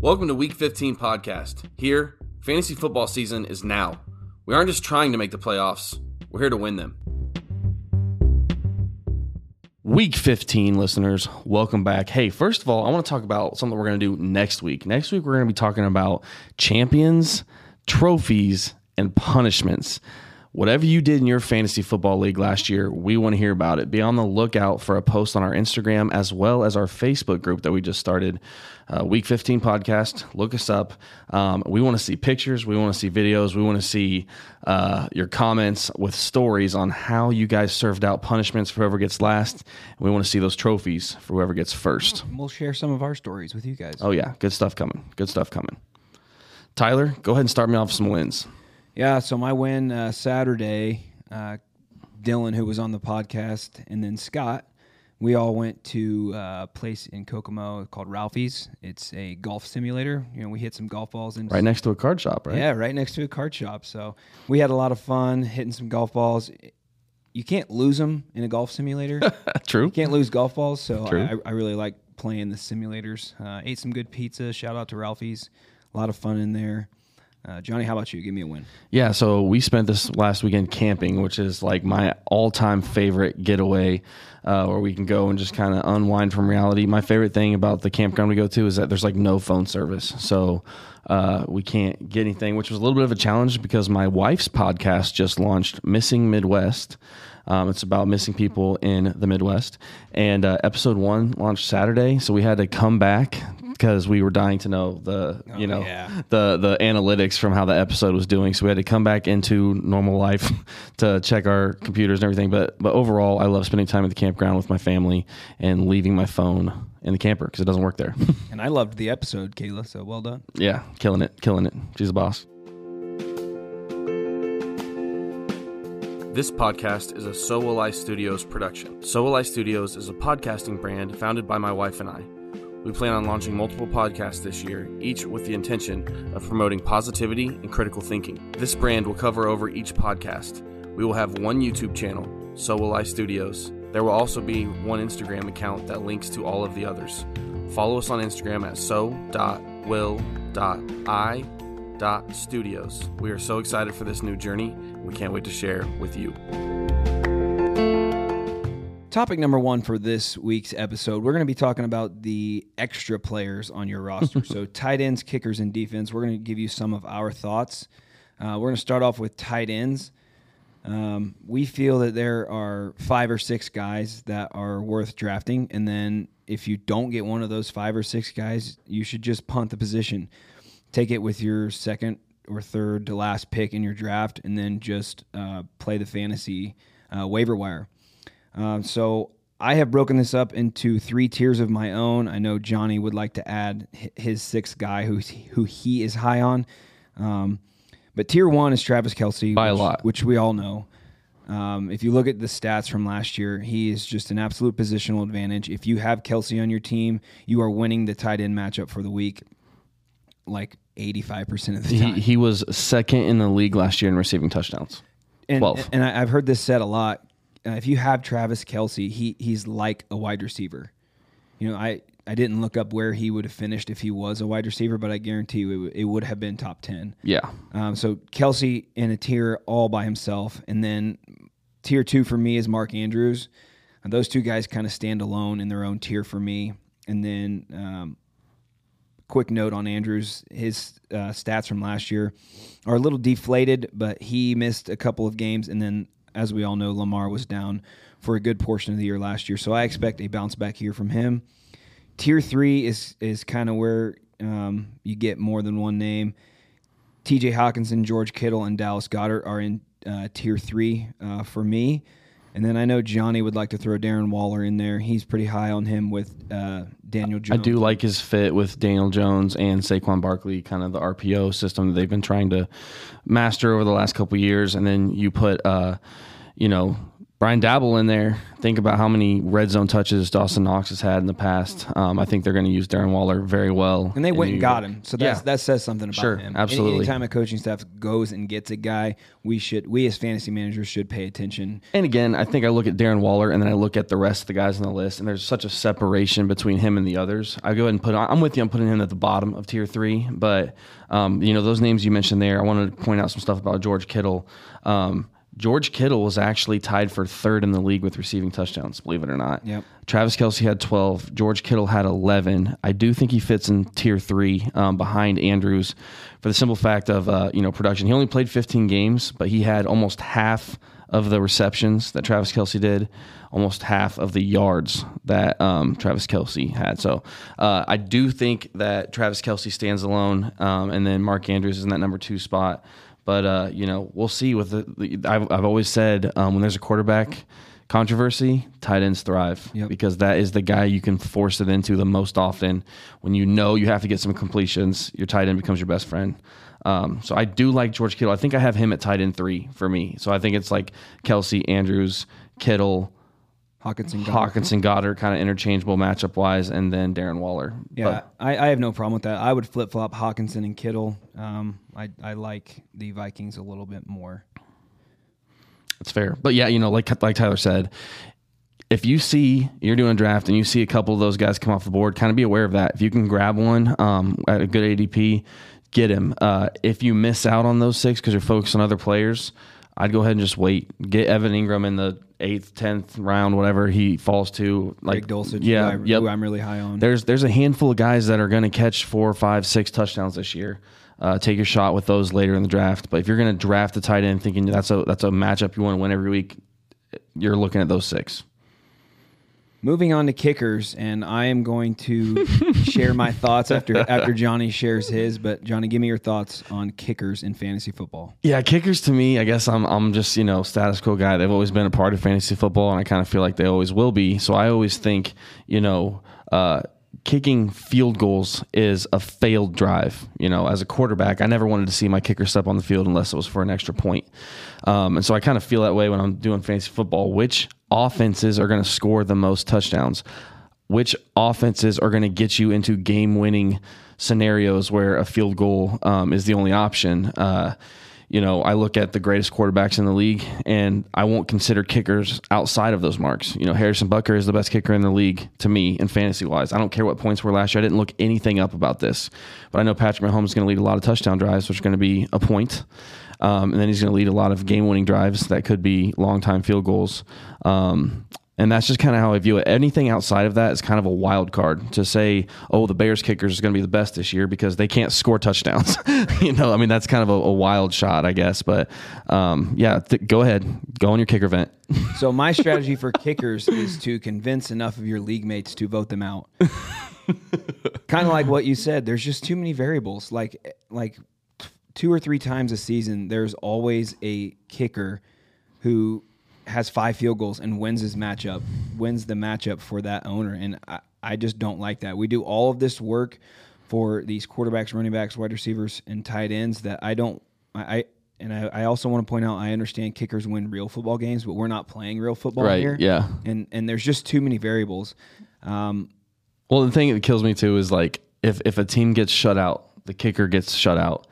Welcome to Week 15 podcast. Here, fantasy football season is now. We aren't just trying to make the playoffs, we're here to win them. Week 15 listeners, welcome back. Hey, first of all, I want to talk about something we're going to do next week. Next week, we're going to be talking about champions, trophies, and punishments. Whatever you did in your fantasy football league last year, we want to hear about it. Be on the lookout for a post on our Instagram as well as our Facebook group that we just started. Uh, Week 15 podcast. Look us up. Um, we want to see pictures. We want to see videos. We want to see uh, your comments with stories on how you guys served out punishments for whoever gets last. We want to see those trophies for whoever gets first. We'll share some of our stories with you guys. Oh, yeah. Good stuff coming. Good stuff coming. Tyler, go ahead and start me off with some wins. Yeah, so my win uh, Saturday, uh, Dylan, who was on the podcast, and then Scott, we all went to a place in Kokomo called Ralphie's. It's a golf simulator. You know, we hit some golf balls in Right next to a card shop, right? Yeah, right next to a card shop. So we had a lot of fun hitting some golf balls. You can't lose them in a golf simulator. True. You can't lose golf balls. So. I, I really like playing the simulators. Uh, ate some good pizza. Shout out to Ralphie's. A lot of fun in there. Uh, Johnny, how about you? Give me a win. Yeah, so we spent this last weekend camping, which is like my all-time favorite getaway, uh, where we can go and just kind of unwind from reality. My favorite thing about the campground we go to is that there's like no phone service, so uh, we can't get anything, which was a little bit of a challenge because my wife's podcast just launched, Missing Midwest. Um, it's about missing people in the Midwest, and uh, episode one launched Saturday, so we had to come back because we were dying to know the oh, you know yeah. the the analytics from how the episode was doing. So we had to come back into normal life to check our computers and everything. But but overall, I love spending time at the campground with my family and leaving my phone in the camper because it doesn't work there. And I loved the episode, Kayla. So well done. yeah, killing it, killing it. She's a boss. This podcast is a So Will I Studios production. So Will I Studios is a podcasting brand founded by my wife and I. We plan on launching multiple podcasts this year, each with the intention of promoting positivity and critical thinking. This brand will cover over each podcast. We will have one YouTube channel, So Will I Studios. There will also be one Instagram account that links to all of the others. Follow us on Instagram at so.will.i.studios. We are so excited for this new journey. We can't wait to share with you. Topic number one for this week's episode, we're going to be talking about the extra players on your roster. so, tight ends, kickers, and defense. We're going to give you some of our thoughts. Uh, we're going to start off with tight ends. Um, we feel that there are five or six guys that are worth drafting. And then, if you don't get one of those five or six guys, you should just punt the position. Take it with your second or third to last pick in your draft, and then just uh, play the fantasy uh, waiver wire. Um, so I have broken this up into three tiers of my own. I know Johnny would like to add his sixth guy who who he is high on. Um, but tier one is Travis Kelce By a which, lot. which we all know. Um, if you look at the stats from last year, he is just an absolute positional advantage. If you have Kelce on your team, you are winning the tight end matchup for the week, like eighty five percent of the time. he was second in the league last year in receiving touchdowns. and, 12. And I've heard this said a lot. Uh, if you have Travis Kelce, he he's like a wide receiver. You know, I I didn't look up where he would have finished if he was a wide receiver, but I guarantee you it, w- it would have been top ten. Yeah. Um, so Kelce in a tier all by himself, and then tier two for me is Mark Andrews. And those two guys kind of stand alone in their own tier for me. And then um, quick note on Andrews, his uh, stats from last year are a little deflated, but he missed a couple of games, and then as we all know, Lamar was down for a good portion of the year last year. So I expect a bounce back here from him. Tier three is is kind of where um, you get more than one name. T.J. Hockenson, George Kittle, and Dallas Goedert are in uh, tier three uh, for me. And then I know Johnny would like to throw Darren Waller in there. He's pretty high on him with uh, Daniel Jones. I do like his fit with Daniel Jones and Saquon Barkley, kind of the RPO system that they've been trying to master over the last couple years. And then you put, uh, you know, Brian Daboll in there. Think about how many red zone touches Dawson Knox has had in the past. Um, I think they're going to use Darren Waller very well. And they went and got him, so that's, Yeah. that says something about Sure, him. Absolutely. Anytime a coaching staff goes and gets a guy, we should we as fantasy managers should pay attention. And again, I think I look at Darren Waller and then I look at the rest of the guys on the list, and there's such a separation between him and the others. I go ahead and put. I'm with you. I'm putting him at the bottom of tier three, but um, you know those names you mentioned there. I wanted to point out some stuff about George Kittle. Um, George Kittle was actually tied for third in the league with receiving touchdowns. Believe it or not. Yep. Travis Kelce had 12. George Kittle had 11. I do think he fits in tier three um, behind Andrews for the simple fact of uh, you know production. He only played 15 games, but he had almost half of the receptions that Travis Kelce did, almost half of the yards that um, Travis Kelce had. So uh, I do think that Travis Kelce stands alone, um, and then Mark Andrews is in that number two spot. But uh, you know, we'll see. With the, the I've, I've always said um, when there's a quarterback controversy, tight ends thrive Yep. because that is the guy you can force it into the most often. When you know you have to get some completions, your tight end becomes your best friend. Um, so I do like George Kittle. I think I have him at tight end three for me. So I think it's like Kelce, Andrews, Kittle, Hockenson, Goedert. Hockenson, Goedert, kind of interchangeable matchup wise, and then Darren Waller. Yeah, I, I have no problem with that. I would flip flop Hockenson and Kittle. Um, I I like the Vikings a little bit more. It's fair. But yeah, you know, like like Tyler said, if you see you're doing a draft and you see a couple of those guys come off the board, kind of be aware of that. If you can grab one um, at a good ADP, get him. Uh, if you miss out on those six because you're focused on other players, I'd go ahead and just wait. Get Evan Engram in the eighth, tenth round, whatever he falls to. Like Like Dulcich, yeah, who, I, yep. who I'm really high on. There's there's a handful of guys that are going to catch four, five, six touchdowns this year. Uh, take your shot with those later in the draft. But if you're going to draft a tight end thinking that's a that's a matchup you want to win every week, you're looking at those six. Moving on to kickers, and I am going to share my thoughts after after Johnny shares his. But Johnny, give me your thoughts on kickers in fantasy football. Yeah, kickers to me, I guess I'm I'm just you know status quo guy. They've always been a part of fantasy football, and I kind of feel like they always will be. So I always think you know. Uh, Kicking field goals is a failed drive. You know, as a quarterback, I never wanted to see my kicker step on the field unless it was for an extra point. Um, and so I kind of feel that way when I'm doing fantasy football. Which offenses are going to score the most touchdowns? which offenses are going to get you into game winning scenarios where a field goal um, is the only option. Uh, you know, I look at the greatest quarterbacks in the league, and I won't consider kickers outside of those marks. You know, Harrison Butker is the best kicker in the league to me in fantasy wise. I don't care what points were last year. I didn't look anything up about this, but I know Patrick Mahomes is going to lead a lot of touchdown drives, which is going to be a point. Um, and then he's going to lead a lot of game winning drives that could be long time field goals. Um, and that's just kind of how I view it. Anything outside of that is kind of a wild card to say, oh, the Bears kickers is going to be the best this year because they can't score touchdowns. you know, I mean, that's kind of a, a wild shot, I guess. But um, yeah, th- go ahead, go on your kicker vent. So my strategy for kickers is to convince enough of your league mates to vote them out. kind of like what you said. There's just too many variables. Like like two or three times a season, there's always a kicker who has five field goals and wins his matchup, wins the matchup for that owner. And I, I just don't like that. We do all of this work for these quarterbacks, running backs, wide receivers, and tight ends that I don't. I, I and I, I also want to point out I understand kickers win real football games, but we're not playing real football Right, here. yeah. and and there's just too many variables. Um, Well, the thing that kills me too is like if, if a team gets shut out, the kicker gets shut out,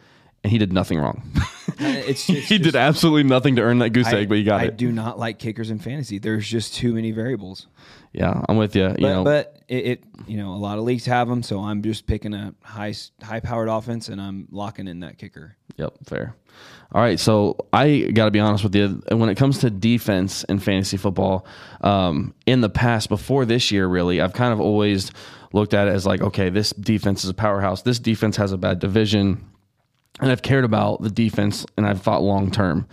and he did nothing wrong. it's, it's he just- did absolutely nothing to earn that goose I, egg, but he got I it. I do not like kickers in fantasy. There's just too many variables. Yeah, I'm with you. You But, know, but it, it, you know, a lot of leagues have them, so I'm just picking a high high powered offense and I'm locking in that kicker. Yep, fair. All right, so I got to be honest with you. When it comes to defense in fantasy football, um, in the past, before this year, really, I've kind of always looked at it as like, okay, this defense is a powerhouse. This defense has a bad division, and I've cared about the defense, and I've thought long term.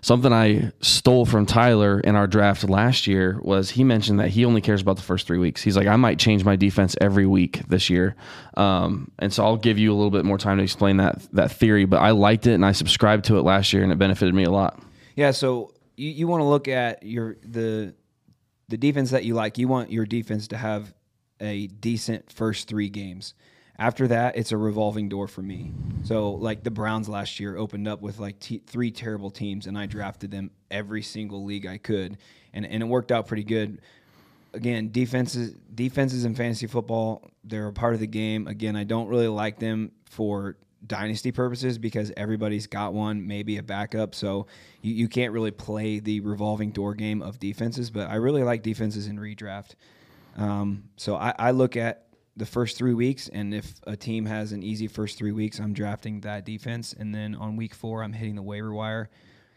Something I stole from Tyler in our draft last year was he mentioned that he only cares about the first three weeks. He's like, I might change my defense every week this year, um, and so I'll give you a little bit more time to explain that that theory. But I liked it and I subscribed to it last year, and it benefited me a lot. Yeah, so you, you want to look at your the the defense that you like. You want your defense to have a decent first three games, After that, it's a revolving door for me. So, like the Browns last year opened up with like t- three terrible teams, and I drafted them every single league I could, and and it worked out pretty good. Again, defenses defenses in fantasy football they're a part of the game. Again, I don't really like them for dynasty purposes because everybody's got one, maybe a backup. So you, you can't really play the revolving door game of defenses. But I really like defenses in redraft. Um, so I, I look at the first three weeks, and if a team has an easy first three weeks, I'm drafting that defense, and then on week four, I'm hitting the waiver wire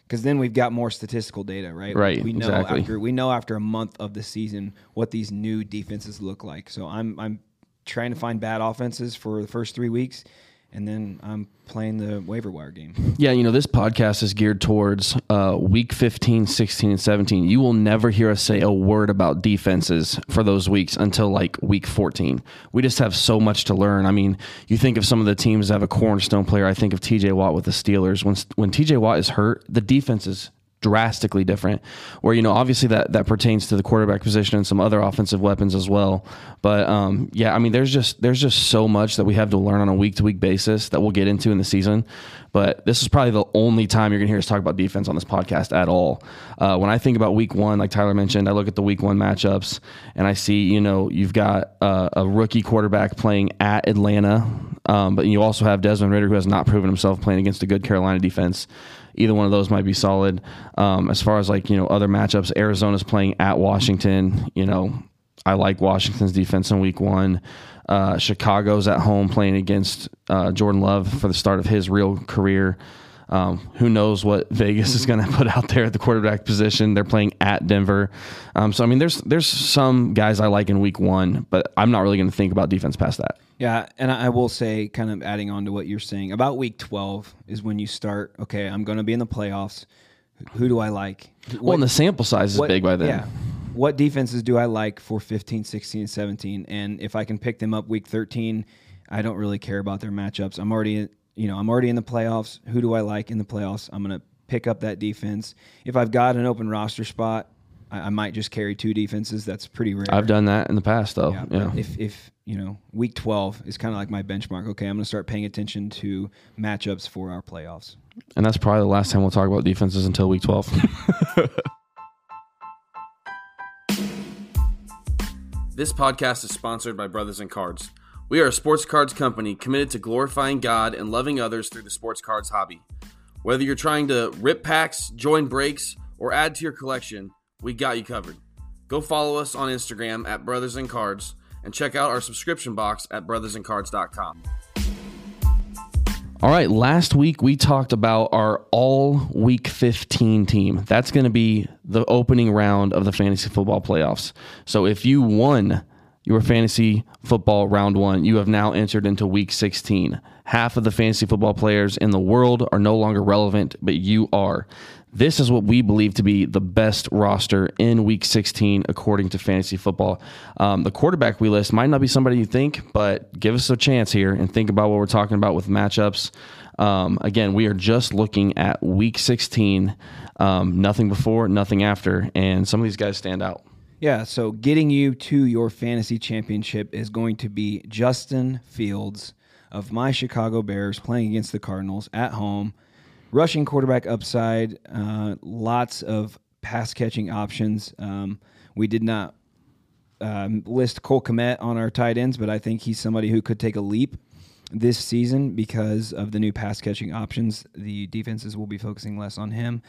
because then we've got more statistical data, right? Right, We know exactly. after we know after a month of the season what these new defenses look like. So I'm I'm trying to find bad offenses for the first three weeks, and then I'm playing the waiver wire game. Yeah, you know, this podcast is geared towards uh, week 15, 16, and 17. You will never hear us say a word about defenses for those weeks until like week 14. We just have so much to learn. I mean, you think of some of the teams that have a cornerstone player. I think of TJ Watt with the Steelers. When, when TJ Watt is hurt, the defense is drastically different. Where you know, obviously that that pertains to the quarterback position and some other offensive weapons as well. But um, yeah, I mean, there's just there's just so much that we have to learn on a week to week basis that we'll get into in the season. But this is probably the only time you're gonna hear us talk about defense on this podcast at all. Uh, when I think about week one, like Tyler mentioned, I look at the week one matchups and I see you know you've got uh, a rookie quarterback playing at Atlanta, um, but you also have Desmond Ridder who has not proven himself playing against a good Carolina defense either one of those might be solid. Um, as far as like you know other matchups, Arizona's playing at Washington. You know, I like Washington's defense in Week One. Uh, Chicago's at home playing against uh, Jordan Love for the start of his real career. Um, who knows what Vegas is going to put out there at the quarterback position? They're playing at Denver, um, so I mean, there's there's some guys I like in Week One, but I'm not really going to think about defense past that. Yeah, and I will say, kind of adding on to what you're saying, about week 12 is when you start. Okay, I'm going to be in the playoffs. Who do I like? Well, and the sample size is what- big by then. Yeah. What defenses do I like for 15, 16, and 17? And if I can pick them up week 13, I don't really care about their matchups. I'm already, you know, I'm already in the playoffs. Who do I like in the playoffs? I'm going to pick up that defense. If I've got an open roster spot, I, I might just carry two defenses. That's pretty rare. I've done that in the past, though. Yeah, Yeah, if if you know week twelve is kind of like my benchmark. Okay, I'm going to start paying attention to matchups for our playoffs. and that's probably the last time we'll talk about defenses until Week 12. This podcast is sponsored by Brothers in Cards. We are a sports cards company committed to glorifying God and loving others through the sports cards hobby. Whether you're trying to rip packs, join breaks, or add to your collection, we got you covered. Go follow us on Instagram at Brothers in Cards and check out our subscription box at brothersincards.com. All right, last week we talked about our all week 15 team. That's going to be the opening round of the fantasy football playoffs. So if you won your fantasy football round one, you have now entered into week 16. Half of the fantasy football players in the world are no longer relevant, but you are. This is what we believe to be the best roster in week 16, according to fantasy football. Um, the quarterback we list might not be somebody you think, but give us a chance here and think about what we're talking about with matchups. Um, again, we are just looking at week 16, um, nothing before, nothing after, and some of these guys stand out. Yeah, so getting you to your fantasy championship is going to be Justin Fields of my Chicago Bears playing against the Cardinals at home. Rushing quarterback upside, uh, lots of pass catching options. Um, we did not um, list Cole Kmet on our tight ends, but I think he's somebody who could take a leap this season because of the new pass catching options. The defenses will be focusing less on him.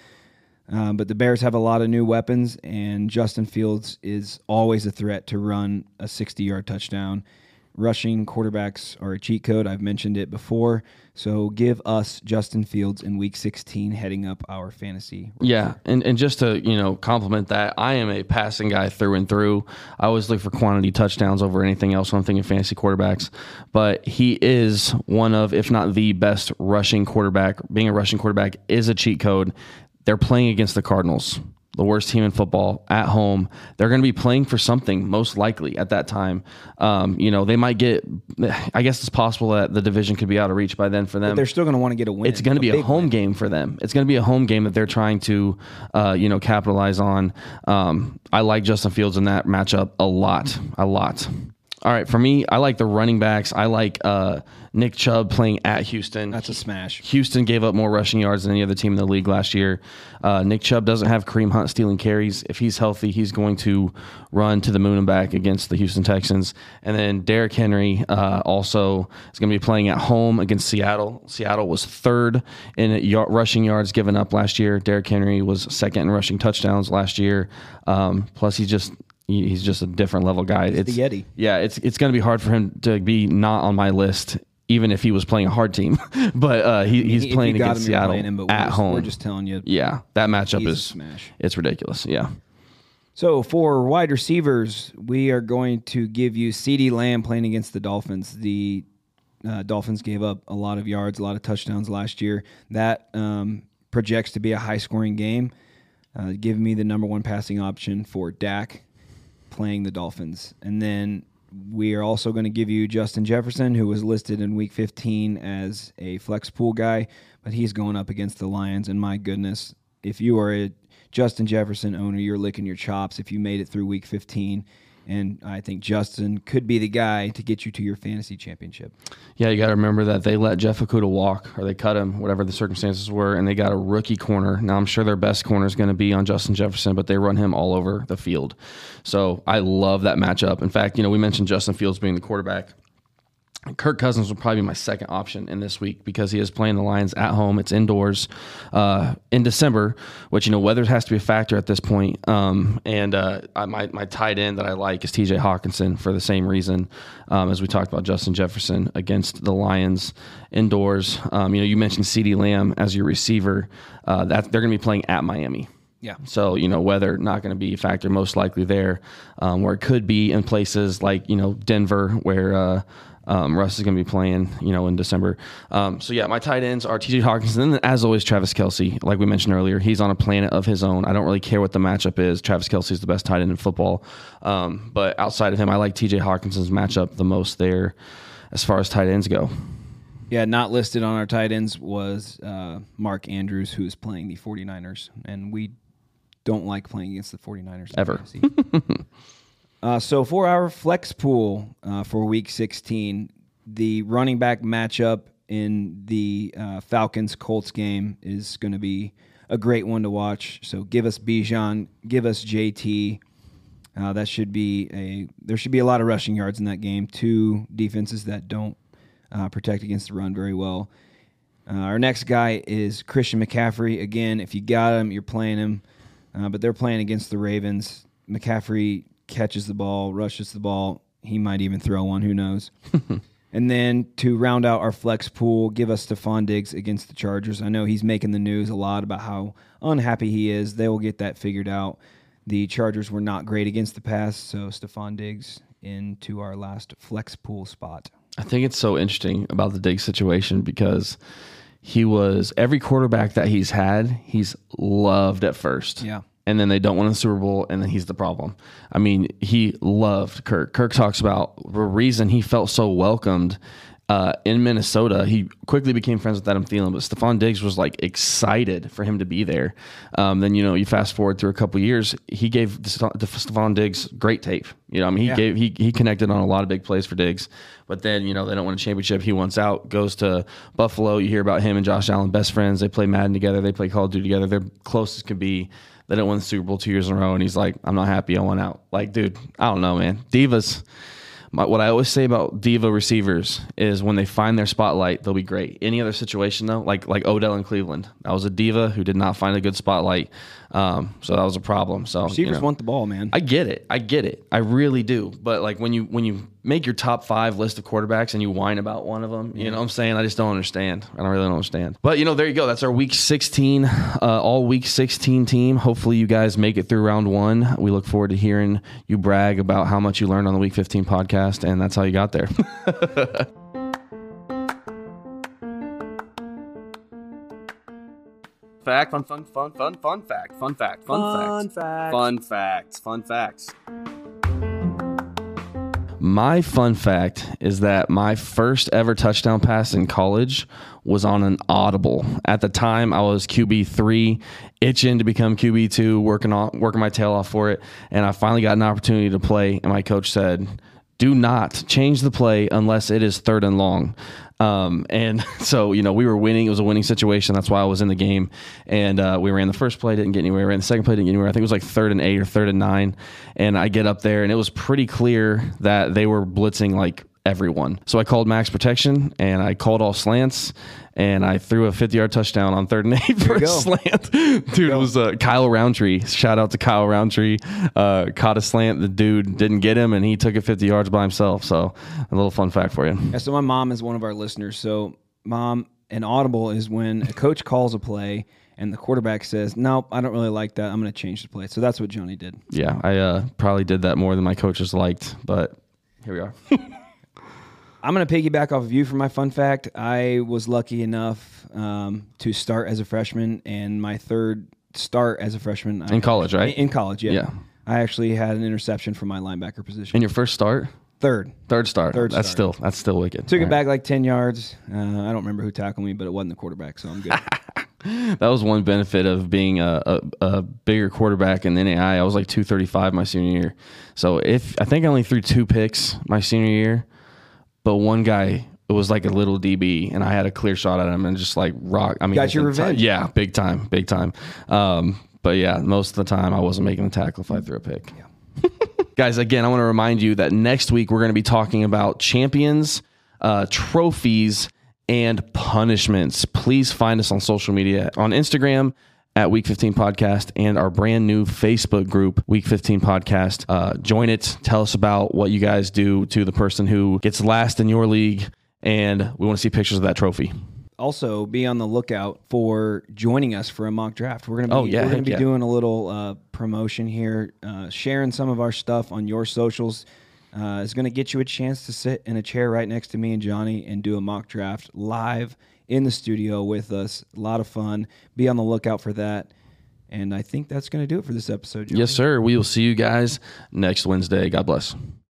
Um, but the Bears have a lot of new weapons, and Justin Fields is always a threat to run a 60 yard touchdown. Rushing quarterbacks are a cheat code. I've mentioned it before. So give us Justin Fields in week 16 heading up our fantasy. Yeah, and, and just to you know compliment that, I am a passing guy through and through. I always look for quantity touchdowns over anything else when I'm thinking fantasy quarterbacks. But he is one of, if not the best rushing quarterback. Being a rushing quarterback is a cheat code. They're playing against the Cardinals, the worst team in football at home. They're going to be playing for something, most likely at that time. Um, you know, they might get. I guess it's possible that the division could be out of reach by then for them They're still going to want to get a win. it's going to be a home win. game for them. It's going to be a home game that they're trying to, uh, you know, capitalize on. Um, I like Justin Fields in that matchup a lot, a lot. All right, for me, I like the running backs. I like uh, Nick Chubb playing at Houston. That's a smash. Houston gave up more rushing yards than any other team in the league last year. Uh, Nick Chubb doesn't have Kareem Hunt stealing carries. If he's healthy, he's going to run to the moon and back against the Houston Texans. And then Derrick Henry uh, also is going to be playing at home against Seattle. Seattle was third in y- rushing yards given up last year. Derrick Henry was second in rushing touchdowns last year. Um, plus, he's just he's just a different level guy. It's the Yeti. Yeah, it's it's going to be hard for him to be not on my list, even if he was playing a hard team. but uh, he, he's If playing against him, Seattle playing him, but we're at home. We're just telling you. yeah, that matchup He's is smash. it's ridiculous. Yeah, So for wide receivers, we are going to give you CeeDee Lamb playing against the Dolphins. The uh, Dolphins gave up a lot of yards, a lot of touchdowns last year. That um, projects to be a high scoring game. Uh, give me the number one passing option for Dak playing the Dolphins. And then we are also going to give you Justin Jefferson, who was listed in week 15 as a flex pool guy, but he's going up against the Lions. And my goodness, if you are a Justin Jefferson owner, you're licking your chops if you made it through week 15. And I think Justin could be the guy to get you to your fantasy championship. yeah. You got to remember that they let Jeff Okudah walk, or they cut him, whatever the circumstances were, and they got a rookie corner. Now I'm sure their best corner is going to be on Justin Jefferson, but they run him all over the field. So I love that matchup. In fact, you know we mentioned Justin Fields being the quarterback. Kirk Cousins will probably be my second option in this week because he is playing the Lions at home. It's indoors uh, in December, which you know weather has to be a factor at this point. Um, and uh, I, my my tight end that I like is T.J. Hockenson for the same reason um, as we talked about Justin Jefferson against the Lions indoors. Um, you know, you mentioned CeeDee Lamb as your receiver. Uh, that they're going to be playing at Miami. Yeah. So you know weather not going to be a factor most likely there, um, where it could be in places like you know Denver where. Uh, um, Russ is going to be playing, you know, in December. Um, so yeah, my tight ends are T.J. Hockenson, and then as always, Travis Kelce. Like we mentioned earlier, he's on a planet of his own. I don't really care what the matchup is. Travis Kelce is the best tight end in football, um, but outside of him, I like T.J. Hockenson's matchup the most there, as far as tight ends go. Yeah, not listed on our tight ends was uh, Mark Andrews, who is playing the 49ers. And we don't like playing against the 49ers. Ever. uh, so for our flex pool uh, for week 16, the running back matchup in the uh, Falcons Colts game is going to be a great one to watch. So give us Bijan, give us JT. Uh, that should be a there should be a lot of rushing yards in that game. Two defenses that don't uh, protect against the run very well. Uh, our next guy is Christian McCaffrey. Again, if you got him, you're playing him, uh, but they're playing against the Ravens. McCaffrey catches the ball, rushes the ball. He might even throw one. Who knows? and then to round out our flex pool, give us Stefon Diggs against the Chargers. I know he's making the news a lot about how unhappy he is. They will get that figured out. The Chargers were not great against the pass, so Stefon Diggs into our last flex pool spot. I think it's so interesting about the Diggs situation because he was every quarterback that he's had, he's loved at first. Yeah. And then they don't win the Super Bowl, and then he's the problem. I mean, he loved Kirk. Kirk talks about the reason he felt so welcomed uh, in Minnesota. He quickly became friends with Adam Thielen, but Stefon Diggs was like excited for him to be there. Um, then you know, you fast forward through a couple years, he gave Stefon Diggs great tape. You know, I mean, he Yeah. gave he he connected on a lot of big plays for Diggs. But then you know they don't win a championship. He wants out, goes to Buffalo. You hear about him and Josh Allen, best friends. They play Madden together. They play Call of Duty together. They're close as can be. They don't win the Super Bowl two years in a row, and he's like, "I'm not happy. I went out." Like, dude, I don't know, man. Divas. My, what I always say about diva receivers is when they find their spotlight, they'll be great. Any other situation though, like like Odell in Cleveland, that was a diva who did not find a good spotlight, um, so that was a problem. So you Receivers know. want the ball, man. I get it. I get it. I really do. But like when you when you make your top five list of quarterbacks and you whine about one of them, you know what I'm saying? I just don't understand. I don't really don't understand. But you know, there you go. That's our week 16, uh, all week 16 team. Hopefully you guys make it through round one. We look forward to hearing you brag about how much you learned on the week 15 podcast, and that's how you got there. fact, fun, fun, fun, fun, fun fact, fun fact, fun, fact, fun facts, fun facts. My fun fact is that my first ever touchdown pass in college was on an audible. At the time, I was QB three, itching to become QB two, working on working my tail off for it, and I finally got an opportunity to play. And my coach said, do not change the play unless it is third and long. Um, and so, you know, we were winning. It was a winning situation. That's why I was in the game. And uh, we ran the first play, didn't get anywhere. Ran the second play, didn't get anywhere. I think it was like third and eight or third and nine. And I get up there, and it was pretty clear that they were blitzing like everyone. So I called max protection and I called all slants and I threw a 50 yard touchdown on third and eight for a slant. Dude, it was uh, Kyle Roundtree. Shout out to Kyle Roundtree. Uh, caught a slant. The dude didn't get him and he took it 50 yards by himself. So a little fun fact for you. Yeah, so my mom is one of our listeners. So mom, an audible is when a coach calls a play and the quarterback says, "Nope, I don't really like that. I'm going to change the play." So that's what Johnny did. Yeah, I uh, probably did that more than my coaches liked, but here we are. I'm going to piggyback off of you for my fun fact. I was lucky enough um, to start as a freshman, and my third start as a freshman I- In college, right? In college, yeah. Yeah. I actually had an interception from my linebacker position. In your first start, Third. third start. Third that's start. still that's still wicked. Took All it right. back like 10 yards. Uh, I don't remember who tackled me, but it wasn't the quarterback, so I'm good. That was one benefit of being a, a, a bigger quarterback in the NAI. I was like 235 my senior year. So if I think I only threw two picks my senior year, but one guy it was like a little DB and I had a clear shot at him and just like rock. I mean, Got your revenge. Yeah, big time, big time. Um, but yeah, most of the time I wasn't making a tackle if I threw a pick. Guys, again, I want to remind you that next week we're going to be talking about champions, uh, trophies, and punishments. Please find us on social media on Instagram at Week 15 Podcast and our brand new Facebook group, Week 15 Podcast. Uh, join it. Tell us about what you guys do to the person who gets last in your league. And we want to see pictures of that trophy. also be on the lookout for joining us for a mock draft. We're gonna be, Oh, yeah, we're gonna be yeah. doing a little uh, promotion here, uh, sharing some of our stuff on your socials. Uh, is going to get you a chance to sit in a chair right next to me and Johnny and do a mock draft live in the studio with us. A lot of fun. Be on the lookout for that. And I think that's going to do it for this episode. Yes, sir. We will see you guys next Wednesday. God bless.